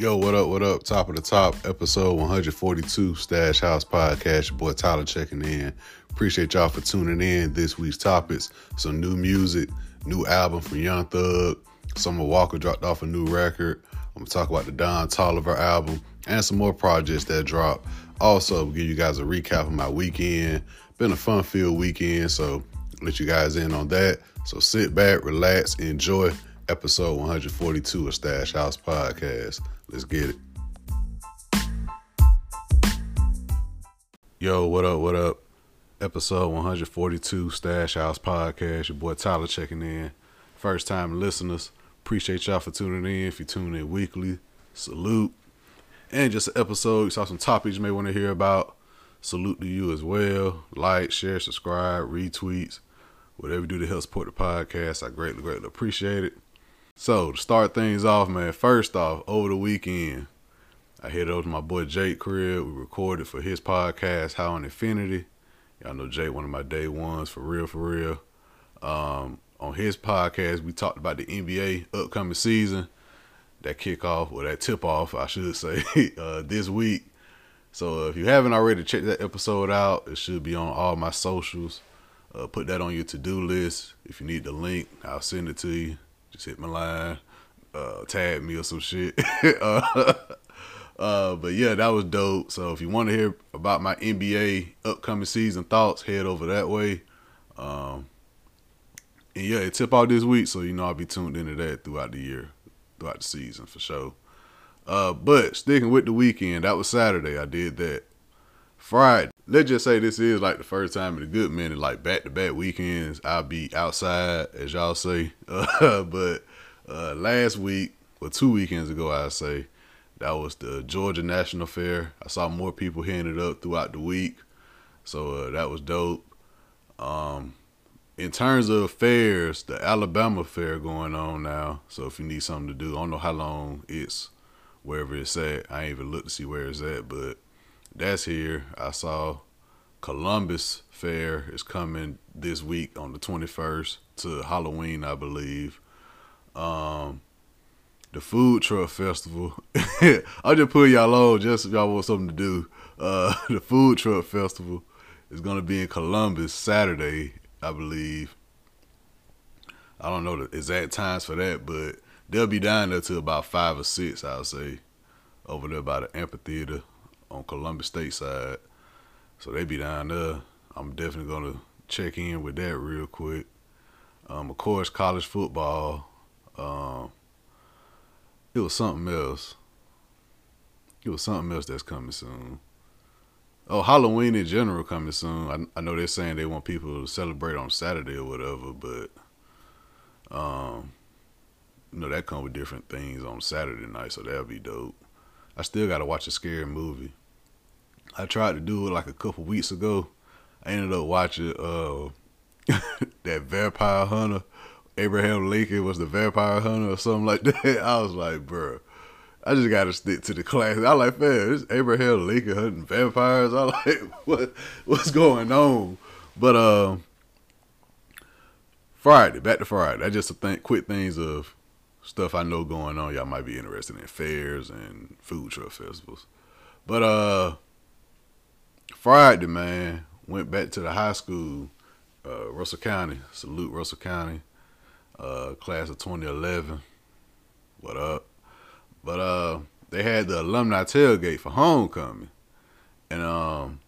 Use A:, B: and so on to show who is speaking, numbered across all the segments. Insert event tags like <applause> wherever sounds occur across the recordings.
A: Yo, what up, what up? Top of the top, episode 142, Stash House Podcast. Your boy Tyler checking in. Appreciate y'all for tuning in. This week's topics some new music, new album from Young Thug. Summer Walker dropped off a new record. I'm gonna talk about the Don Toliver album and some more projects that dropped. Also, give you guys a recap of my weekend. Been a fun filled weekend, so let you guys in on that. So sit back, relax, enjoy episode 142 of Stash House Podcast. Let's get it. Yo, what up, what up? Episode 142 Stash House Podcast. Your boy Tyler checking in. First time listeners, appreciate y'all for tuning in. If you tune in weekly, salute. And just an episode, you saw some topics you may want to hear about. Salute to you as well. Like, share, subscribe, retweets, whatever you do to help support the podcast. I greatly, greatly appreciate it. So to start things off, man, first off, over the weekend, I headed over to my boy Jake crib. We recorded for his podcast, How on Infinity. Y'all know Jake, one of my day ones, for real, for real. Um, on his podcast, we talked about the NBA upcoming season, that kickoff, or that tip off, I should say, <laughs> uh, this week. So if you haven't already checked that episode out, it should be on all my socials. Uh, put that on your to do list. If you need the link, I'll send it to you. Just hit my line, uh, tag me or some shit. <laughs> uh, uh, but yeah, that was dope. So if you want to hear about my NBA upcoming season thoughts, head over that way. Um, and yeah, it tip out this week, so you know I'll be tuned into that throughout the year, throughout the season for sure. Uh, but sticking with the weekend, that was Saturday. I did that. Friday, let's just say this is like the first time in a good minute, like back to back weekends, I'll be outside, as y'all say. <laughs> Uh, but uh, last week, or two weekends ago, I'd say, that was the Georgia National Fair. I saw more people hitting it up throughout the week, so uh, that was dope. Um, in terms of fairs, the Alabama Fair going on now. So if you need something to do, I don't know how long it's wherever it's at. I ain't even looked to see where it's at, but that's here. I saw Columbus Fair is coming this week on the 21st to Halloween, I believe. Um, the Food Truck Festival. <laughs> I'll just put y'all on just if y'all want something to do. Uh, <laughs> the Food Truck Festival is going to be in Columbus Saturday, I believe. I don't know the exact times for that, but they'll be down there till about five or six, I'll say, over there by the amphitheater on Columbus State side. So they be down there. I'm definitely gonna check in with that real quick. Um, of course, college football. Um, it was something else. It was something else that's coming soon. Oh, Halloween in general coming soon. I, I know they're saying they want people to celebrate on Saturday or whatever, but um, you know that come with different things on Saturday night, so that'll be dope. I still gotta watch a scary movie. I tried to do it like a couple weeks ago. I ended up watching uh <laughs> that Vampire Hunter. Abraham Lincoln was the Vampire Hunter or something like <laughs> that. I was like, bro, I just gotta stick to the classic. I like, man, Abraham Lincoln hunting vampires. I <laughs> like, what what's going on? But um, Friday, back to Friday. I just think quick things of stuff I know going on. Y'all might be interested in fairs and food truck festivals. But uh Friday, man, went back to the high school, uh, Russell County. Salute Russell County, uh, class of 2011. What up? But uh, they had the alumni tailgate for homecoming, and um,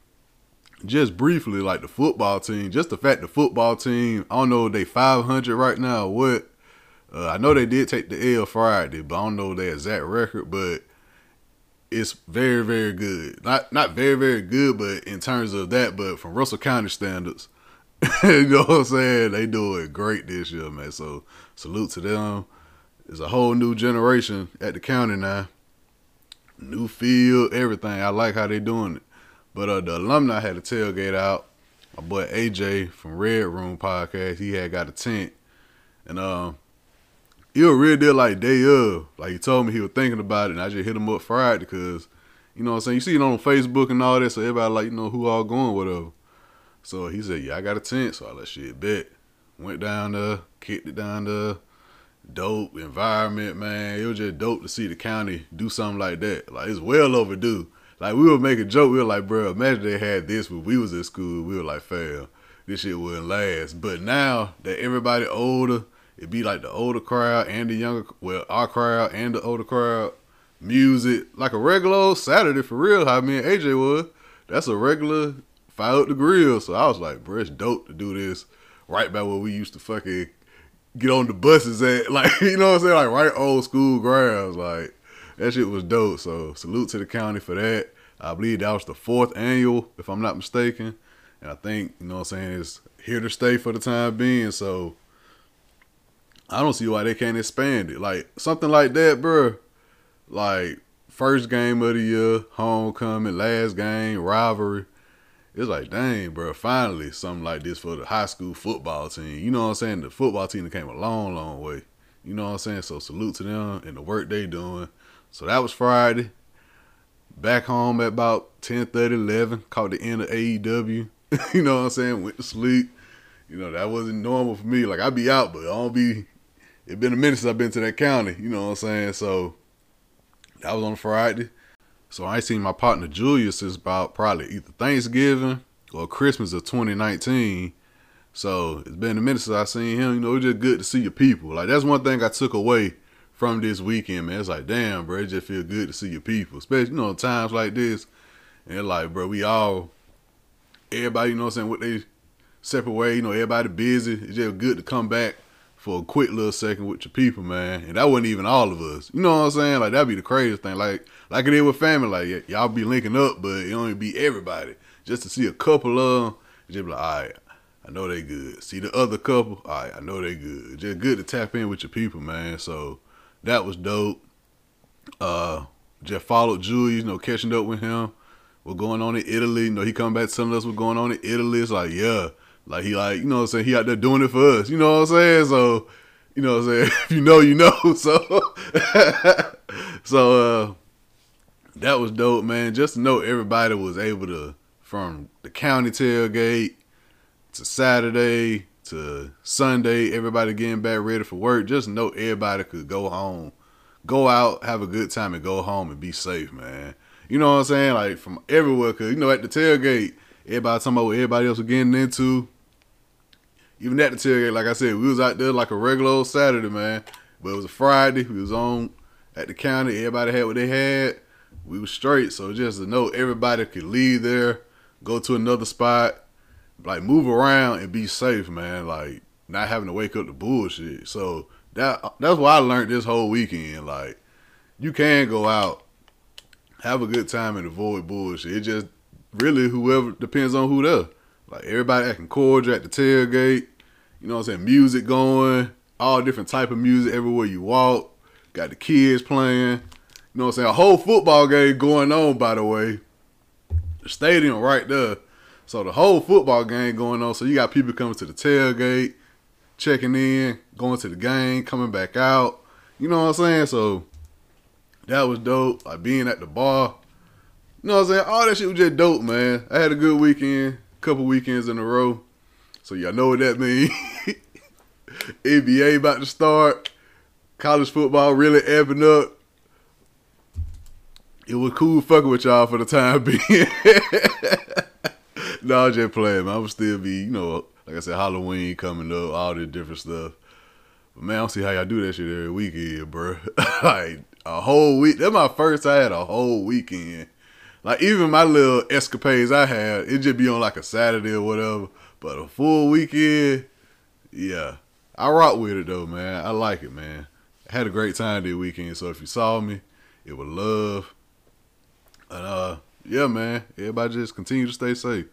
A: just briefly, like the football team, just the fact the football team, I don't know they 500 right now what. Uh, I know they did take the L Friday, but I don't know their exact record. But it's very very good. Not not very very good, but in terms of that, but from Russell County standards, <laughs> you know what I'm saying? They doing great this year, man. So salute to them. There's a whole new generation at the county now. New field, everything. I like how they doing it. But uh, the alumni had a tailgate out. My boy AJ from Red Room Podcast, he had got a tent. And um, he was real deal like day of. Like he told me he was thinking about it, and I just hit him up Friday because, you know what I'm saying? You see it on Facebook and all that, so everybody like, you know, who all going, whatever. So he said, Yeah, I got a tent. So I let shit bet. Went down there, kicked it down there. dope environment, man. It was just dope to see the county do something like that. Like it's well overdue. Like we make a joke, we were like, bro, imagine they had this when we was in school. We were like, fam, this shit wouldn't last. But now that everybody older, it be like the older crowd and the younger, well, our crowd and the older crowd. Music like a regular Saturday for real. How me and AJ was. That's a regular fire up the grill. So I was like, bro, it's dope to do this right by where we used to fucking get on the buses at. <laughs> Like, you know what I'm saying? Like right old school grounds. Like that shit was dope. So salute to the county for that. I believe that was the fourth annual, if I'm not mistaken. And I think, you know what I'm saying, it's here to stay for the time being. So I don't see why they can't expand it. Like something like that, bro. Like first game of the year, homecoming, last game, rivalry. It's like, dang, bro, finally something like this for the high school football team. You know what I'm saying? The football team came a long, long way. You know what I'm saying? So salute to them and the work they doing. So that was Friday. Back home at about 10 30, 11. Caught the end of AEW. <laughs> you know what I'm saying? Went to sleep. You know, that wasn't normal for me. Like, I'd be out, but I don't be. It been a minute since I've been to that county. You know what I'm saying? So, that was on Friday. So, I ain't seen my partner Julius since about probably either Thanksgiving or Christmas of 2019. So, it's been a minute since I seen him. You know, it's just good to see your people. Like, that's one thing I took away from this weekend, man. It's like, damn, bro, it just feel good to see your people. Especially, you know, times like this. And like, bro, we all everybody, you know what I'm saying, what they separate way, you know, everybody busy. It's just good to come back for a quick little second with your people, man. And that wasn't even all of us. You know what I'm saying? Like that'd be the craziest thing. Like like it is with family. Like y- y'all be linking up, but it only be everybody. Just to see a couple of them, just be like, all right, I know they good. See the other couple, all right, I know they good. Just good to tap in with your people, man. So that was dope. Uh, just followed Julius, you know, catching up with him. What's going on in Italy? You know, he come back telling us what's going on in Italy. It's like, yeah. Like he like, you know what I'm saying? He out there doing it for us. You know what I'm saying? So, you know what I'm saying? <laughs> If you know, you know. <laughs> So <laughs> So uh that was dope, man. Just to know everybody was able to from the county tailgate to Saturday to Sunday, everybody getting back ready for work. Just know everybody could go home, go out, have a good time, and go home and be safe, man. You know what I'm saying? Like from everywhere, cause you know at the tailgate, everybody talking about what everybody else was getting into. Even at the tailgate, like I said, we was out there like a regular old Saturday, man. But it was a Friday. We was on at the county. Everybody had what they had. We was straight. So just to know everybody could leave there, go to another spot, like move around and be safe, man. Like not having to wake up to bullshit. So that that's why I learned this whole weekend. Like you can go out, have a good time and avoid bullshit. It just really whoever depends on who there. Like everybody acting cordial at the tailgate. You know what I'm saying? Music going, all different type of music everywhere you walk. Got the kids playing. You know what I'm saying? A whole football game going on, by the way. The stadium right there. So the whole football game going on. So you got people coming to the tailgate, checking in, going to the game, coming back out. You know what I'm saying? So that was dope. Like being at the bar. You know what I'm saying? All that shit was just dope, man. I had a good weekend, couple weekends in a row. So y'all know what that means. <laughs> NBA about to start. College football really amping up. It was cool fucking with y'all for the time <laughs> being. no, I'm just playing, man. I'm still be, you know, like I said, Halloween coming up, all this different stuff. But man, I don't see how y'all do that shit every weekend, bro. <laughs> like a whole week. That's my first I had a whole weekend. Like even my little escapades I had, it just be on like a Saturday or whatever. But a full weekend, yeah. I rock with it though, man. I like it, man. I had a great time this weekend. So if you saw me, it was love. And uh, yeah, man. Everybody just continue to stay safe.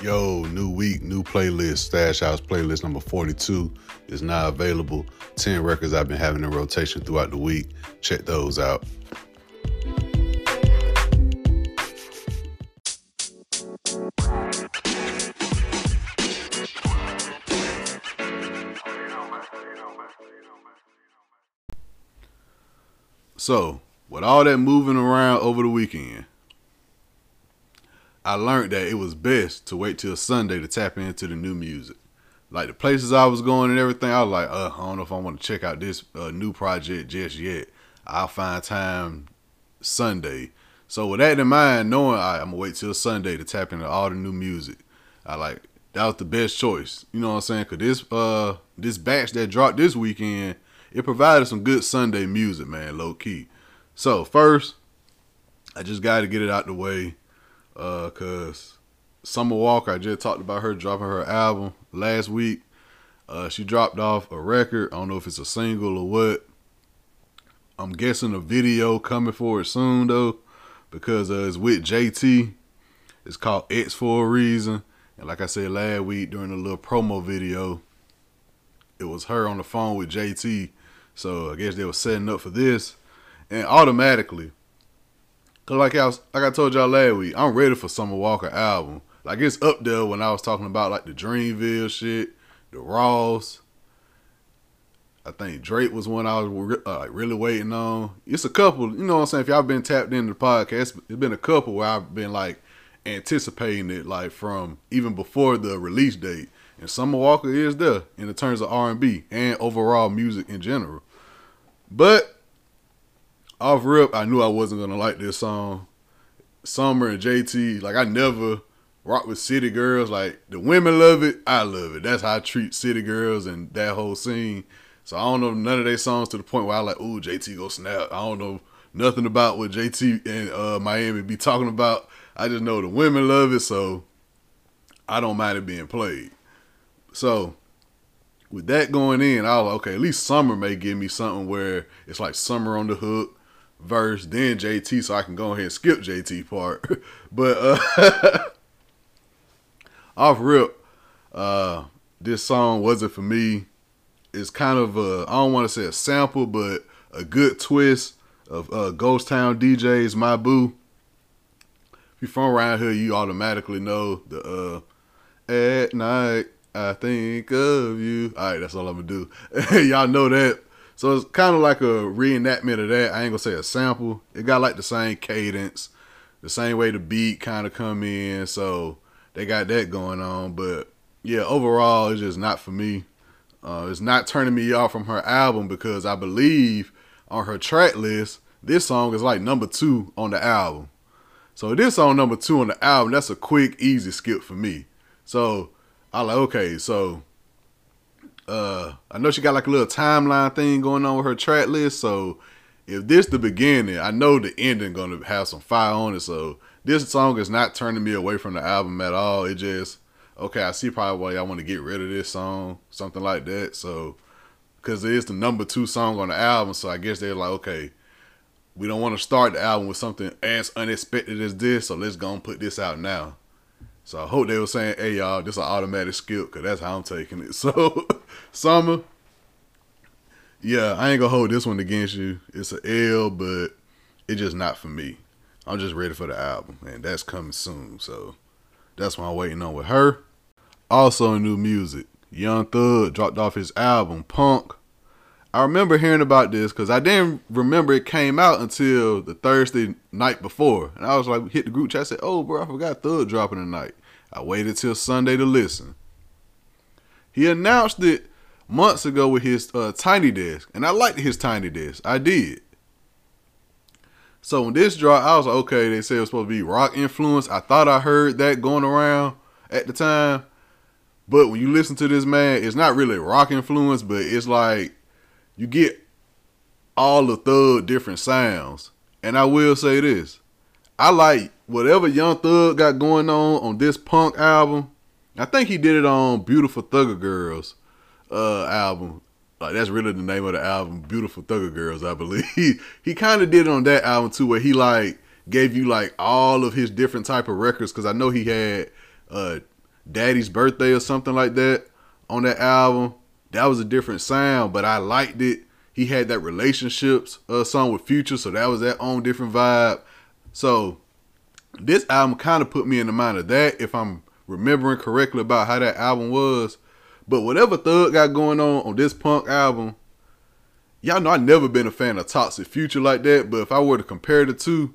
A: Yo, new week, new playlist. Stash House playlist number 42 is now available. 10 records I've been having in rotation throughout the week. Check those out. So, with all that moving around over the weekend, I learned that it was best to wait till Sunday to tap into the new music. Like the places I was going and everything, I was like, uh, I don't know if I want to check out this uh, new project just yet. I'll find time Sunday. So with that in mind, knowing I, I'm gonna wait till Sunday to tap into all the new music, I like that was the best choice. You know what I'm saying? Cause this uh this batch that dropped this weekend, it provided some good Sunday music, man, low key. So first, I just got to get it out the way, uh, cause Summer Walker, I just talked about her dropping her album last week. Uh, she dropped off a record. I don't know if it's a single or what. I'm guessing a video coming for it soon though, because uh, it's with JT. It's called Ex for a reason. And like I said last week during the little promo video, it was her on the phone with JT. So I guess they were setting up for this. And automatically, cause like I was, like I told y'all last week, I'm ready for Summer Walker album. Like it's up there when I was talking about like the Dreamville shit, the Ross. I think Drake was one I was uh, really waiting on. It's a couple, you know what I'm saying? If y'all been tapped into the podcast, it's been a couple where I've been like anticipating it, like from even before the release date. And Summer Walker is there in the terms of R&B and overall music in general. But off rip, I knew I wasn't gonna like this song. Summer and JT, like I never rock with city girls. Like the women love it, I love it. That's how I treat city girls and that whole scene. So I don't know none of their songs to the point where I like, ooh, JT go snap. I don't know nothing about what JT and uh, Miami be talking about. I just know the women love it, so I don't mind it being played. So with that going in, I was like, okay, at least Summer may give me something where it's like Summer on the hook, verse, then JT, so I can go ahead and skip JT part. <laughs> but uh <laughs> off rip, uh, this song wasn't for me. It's kind of a I don't want to say a sample, but a good twist of uh, Ghost Town DJs, My Boo. If you're from around here, you automatically know the uh, at night I think of you. All right, that's all I'm gonna do. <laughs> Y'all know that. So it's kind of like a reenactment of that. I ain't gonna say a sample. It got like the same cadence, the same way the beat kind of come in. So they got that going on. But yeah, overall, it's just not for me. Uh, it's not turning me off from her album because I believe on her track list, this song is like number two on the album. So this song number two on the album, that's a quick, easy skip for me. So I like, okay, so uh I know she got like a little timeline thing going on with her track list. So if this the beginning, I know the ending gonna have some fire on it. So this song is not turning me away from the album at all. It just okay, I see probably why I want to get rid of this song, something like that. So because it is the number two song on the album, so I guess they're like, okay, we don't want to start the album with something as unexpected as this, so let's go and put this out now. So I hope they were saying, hey y'all, this is an automatic skip, because that's how I'm taking it. <laughs> So, Summer, yeah, I ain't gonna hold this one against you. It's an L, but it's just not for me. I'm just ready for the album, and that's coming soon. So that's what I'm waiting on with her. Also, new music. Young Thug dropped off his album Punk. I remember hearing about this because I didn't remember it came out until the Thursday night before, and I was like, hit the group chat. Said, "Oh, bro, I forgot Thug dropping tonight." I waited till Sunday to listen. He announced it months ago with his uh, Tiny Desk, and I liked his Tiny Desk. I did. So when this dropped, I was like, okay, they said it was supposed to be rock influence. I thought I heard that going around at the time. But when you listen to this man, it's not really rock influence, but it's like you get all the thug different sounds. And I will say this. I like whatever Young Thug got going on on this punk album. I think he did it on Beautiful Thugger Girls uh album. Like that's really the name of the album, Beautiful Thugger Girls, I believe. <laughs> he, he kind of did it on that album too, where he like gave you like all of his different type of records. Because I know he had uh Daddy's Birthday or something like that on that album. That was a different sound, but I liked it. He had that relationships uh, song with Future, so that was that own different vibe. So this album kind of put me in the mind of that, if I'm remembering correctly about how that album was. But whatever Thug got going on on this punk album, y'all know I never been a fan of Toxic Future like that. But if I were to compare the two,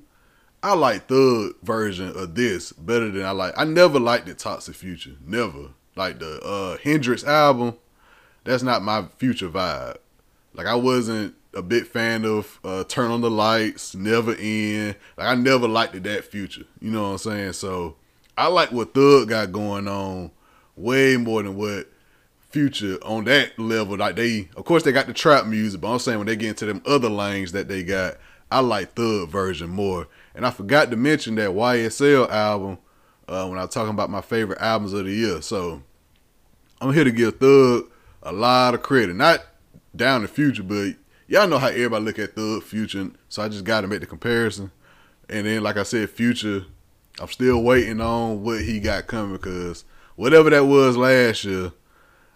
A: I like Thug version of this better than I like. I never liked the Toxic Future. Never. Like the uh Hendrix album, that's not my future vibe. Like I wasn't a big fan of uh Turn on the Lights, Never End. Like I never liked that future. You know what I'm saying? So I like what Thug got going on way more than what Future on that level. Like they, of course, they got the trap music, but I'm saying when they get into them other lanes that they got, I like Thug version more. And I forgot to mention that YSL album uh, when I was talking about my favorite albums of the year. So I'm here to give Thug a lot of credit. Not down the future, but y'all know how everybody look at Thug Future. So I just got to make the comparison. And then, like I said, Future, I'm still waiting on what he got coming because whatever that was last year,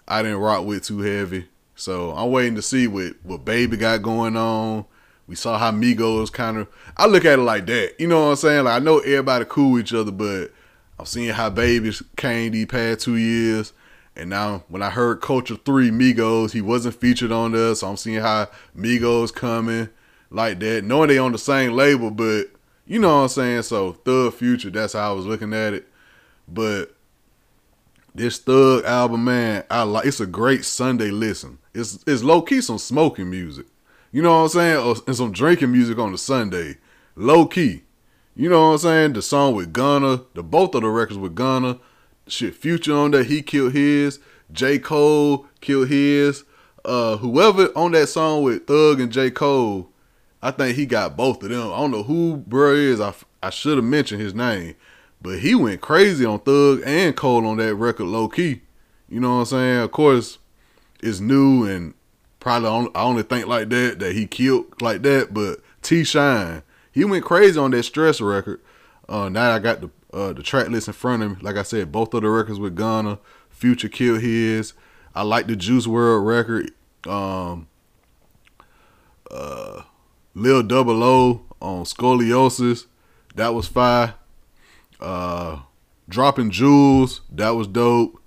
A: I didn't rock with too heavy. So I'm waiting to see what, what Baby got going on. We saw how Migos kind of. I look at it like that. You know what I'm saying? Like I know everybody cool with each other, but I'm seeing how Baby came these past two years. And now when I heard Culture 3 Migos, he wasn't featured on there. So I'm seeing how Migos coming like that. Knowing they on the same label, but you know what I'm saying? So Thug Future, that's how I was looking at it. But this Thug album, man, I like it's a great Sunday listen. It's it's low key some smoking music. You know what I'm saying? And some drinking music on the Sunday. Low key. You know what I'm saying? The song with Gunna, the both of the records with Gunna, shit Future on that, he killed his. J. Cole killed his. Uh whoever on that song with Thug and J. Cole, I think he got both of them. I don't know who bro is. I, I should have mentioned his name. But he went crazy on Thug and Cole on that record, low key. You know what I'm saying? Of course, it's new and probably I only think like that that he killed like that. But T-Shyne, he went crazy on that Stress record. Uh, now I got the uh, the track list in front of me. Like I said, both of the records with Gunna, Future killed his. I like the Juice WRLD record. Um, uh, Lil Double O on Scoliosis, that was fire. Uh, dropping jewels, that was dope.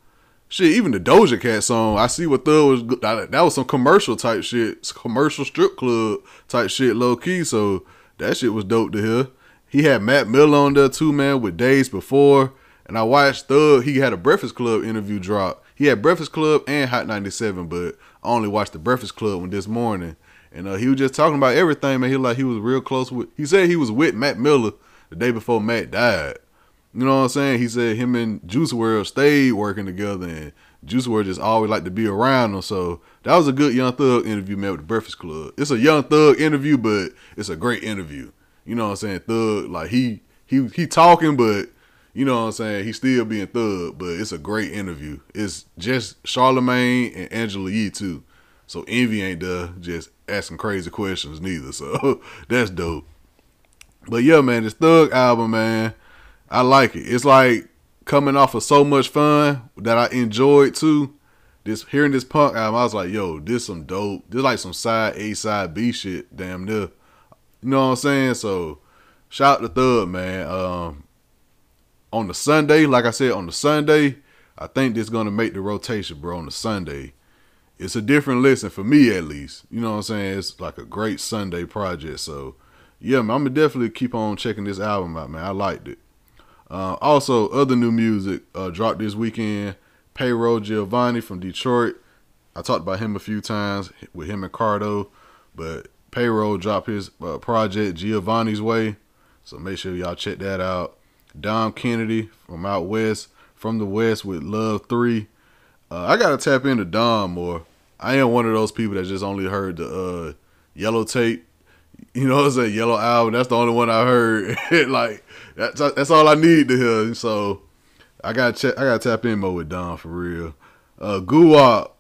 A: Shit, even the Doja Cat song, I see what Thug was. That was some commercial type shit, commercial strip club type shit, low key. So that shit was dope to hear. He had Mac Miller on there too, man, with days before. And I watched Thug. He had a Breakfast Club interview drop. He had Breakfast Club and Hot 97, but I only watched the Breakfast Club one this morning. And uh, he was just talking about everything, man. He like he was real close with. He said he was with Mac Miller the day before Mac died. You know what I'm saying? He said him and Juice WRLD stayed working together, and Juice WRLD just always like to be around him. So that was a good Young Thug interview, man, with the Breakfast Club. It's a Young Thug interview, but it's a great interview. You know what I'm saying? Thug, like he he he talking, but you know what I'm saying? He still being Thug, but it's a great interview. It's just Charlemagne and Angela Yee too. So Envy ain't there just asking crazy questions neither. <laughs> So that's dope. But yeah, man, this Thug album, man I like it. It's like coming off of so much fun that I enjoyed too. This hearing this punk album, I was like, yo, this some dope. This like some side A, side B shit, damn near. You know what I'm saying? So shout out to Thug, man. Um, on the Sunday, like I said, on the Sunday, I think this gonna make the rotation, bro. On the Sunday, it's a different listen for me at least. You know what I'm saying? It's like a great Sunday project. So yeah, man, I'm gonna definitely keep on checking this album out, man. I liked it. Uh, also, other new music uh, dropped this weekend. Payroll Giovanni from Detroit. I talked about him a few times with him and Cardo, but Payroll dropped his uh, project Giovanni's Way. So make sure y'all check that out. Dom Kennedy from out west, from the west with Love 3. Uh, I got to tap into Dom more. I am one of those people that just only heard the uh, yellow tape. You know, it's a yellow album. That's the only one I heard. <laughs> like, that's that's all I need to hear. So I gotta check. I got to tap in more with Dom for real. Uh,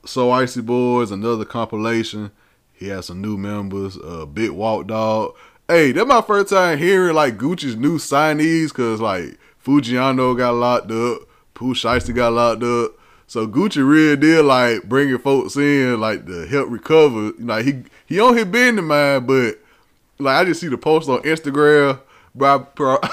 A: So Icy Boys, another compilation. He has some new members. Uh, Big Walk Dog. Hey, that's my first time hearing like Gucci's new signees, cause like Foogiano got locked up, Pooh Shiesty got locked up. So Gucci really did like bringing folks in like to help recover. Like he he on his business mind, but like I just see the post on Instagram, bro. bro <laughs>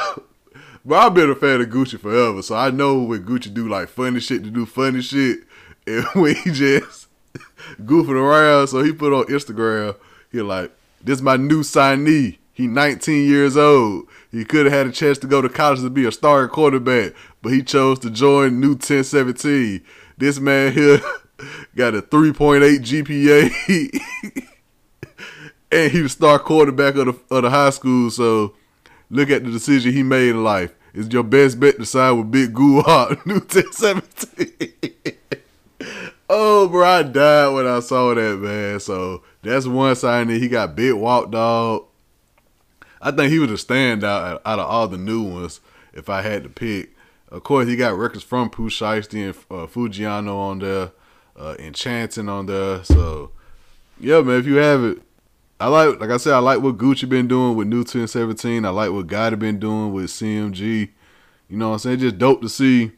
A: But I've been a fan of Gucci forever, so I know when Gucci do like funny shit to do funny shit, <laughs> and when he just <laughs> goofing around. So he put on Instagram, he like, "This my new signee." He 19 years old. He could have had a chance to go to college to be a starting quarterback, but he chose to join New 1017. This man here <laughs> got a 3.8 GPA. <laughs> and he was star quarterback of the, of the high school. So look at the decision he made in life. It's your best bet to sign with Big Goo New 1017. Oh, bro, I died when I saw that, man. So that's one signing. He got Big Walk Dog. I think he was a standout out of all the new ones if I had to pick. Of course, he got records from Pooh Shiesty and uh, Foogiano on there, uh, Enchanting on there. So, yeah, man, if you have it, I like, like I said, I like what Gucci been doing with New 1017. I like what Gotti been doing with CMG. You know what I'm saying? Just dope to see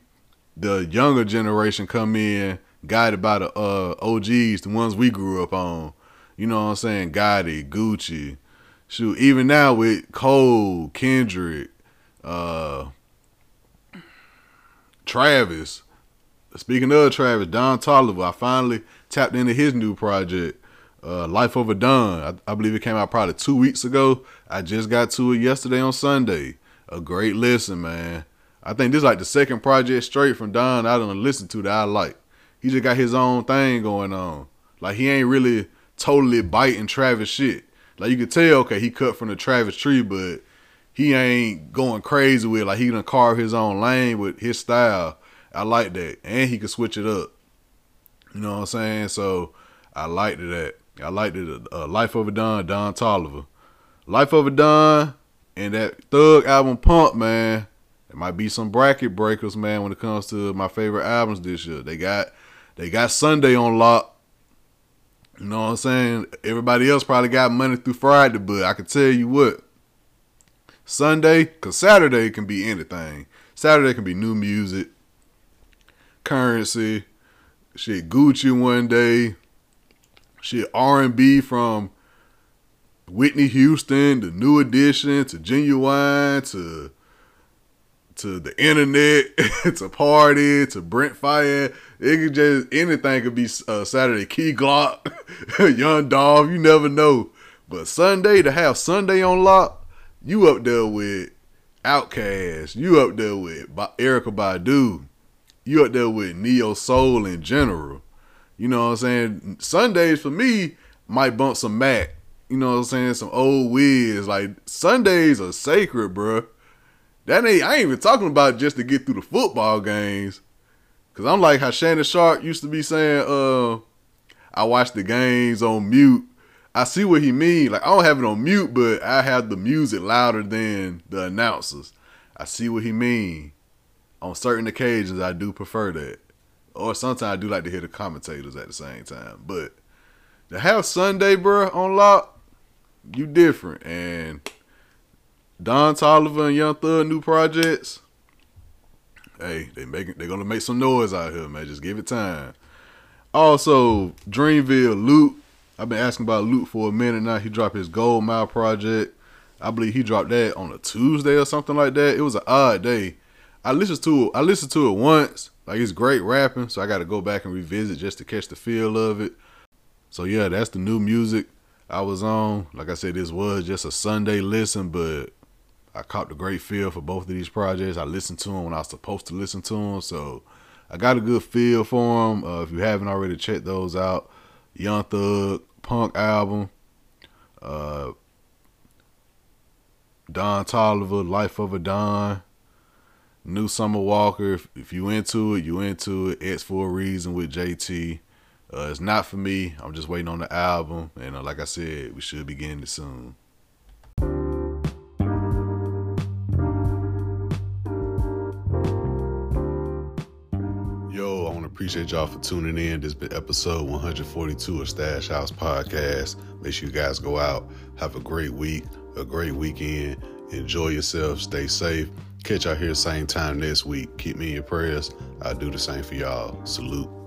A: the younger generation come in, guided by the uh, OGs, the ones we grew up on. You know what I'm saying? Gotti, Gucci. Shoot, even now with Cole, Kendrick, uh, Travis. Speaking of Travis, Don Toliver, I finally tapped into his new project, uh, Life of a Don. I, I, believe it came out probably two weeks ago. I just got to it yesterday on Sunday. A great listen, man. I think this is like the second project straight from Don I don't listen to that I like. He just got his own thing going on. Like he ain't really totally biting Travis shit. Like you could tell, okay, he cut from the Travis tree, but he ain't going crazy with it. like he gonna carve his own lane with his style. I like that, and he can switch it up. You know what I'm saying? So I liked that. I liked it. Uh, Life of a Don, Don Toliver. Life of a Don, and that Thug album Punk, man. It might be some bracket breakers, man, when it comes to my favorite albums this year. They got they got Sunday on lock. You know what I'm saying? Everybody else probably got money through Friday, but I can tell you what, Sunday, cause Saturday can be anything. Saturday can be new music, Curren$y, shit Gucci one day, shit R and B from Whitney Houston, the New Edition, to Ginuwine, to to the internet, <laughs> to party, to Brent Faiyaz. It could just anything could be uh, Saturday. Key Glock, <laughs> Young Dolph, you never know. But Sunday to have Sunday on lock, you up there with Outkast. You up there with Erykah Badu. You up there with Neo Soul in general. You know what I'm saying? Sundays for me might bump some Mac. You know what I'm saying? Some old Wiz. Like Sundays are sacred, bro. That ain't I ain't even talking about just to get through the football games. Cause I'm like how Shannon Sharpe used to be saying, uh, I watch the games on mute I see what he mean. Like I don't have it on mute, but I have the music louder than the announcers. I see what he mean. On certain occasions, I do prefer that. Or sometimes I do like to hear the commentators at the same time. But to have Sunday, bro, on lock, you different. And Don Toliver and Young Thug new projects. Hey, they making they gonna make some noise out here, man. Just give it time. Also, Dreamville Lute. I've been asking about Lute for a minute now. He dropped his Gold Mouf project. I believe he dropped that on a Tuesday or something like that. It was an odd day. I listened to it. I listened to it once. Like it's great rapping, so I got to go back and revisit just to catch the feel of it. So yeah, that's the new music I was on. Like I said, this was just a Sunday listen, but I caught the great feel for both of these projects. I listened to them when I was supposed to listen to them, so I got a good feel for them. Uh, if you haven't already checked those out, Young Thug, punk album. Uh, Don Toliver, Life of a Don. New Summer Walker. If, if, you into it, you into it. It's for a reason with JT. Uh, it's not for me. I'm just waiting on the album, and uh, like I said, we should be getting it soon. Appreciate y'all for tuning in. This been episode 142 of Stash House Podcast. Make sure you guys go out, have a great week, a great weekend. Enjoy yourself, stay safe. Catch y'all here same time next week. Keep me in your prayers. I'll do the same for y'all. Salute.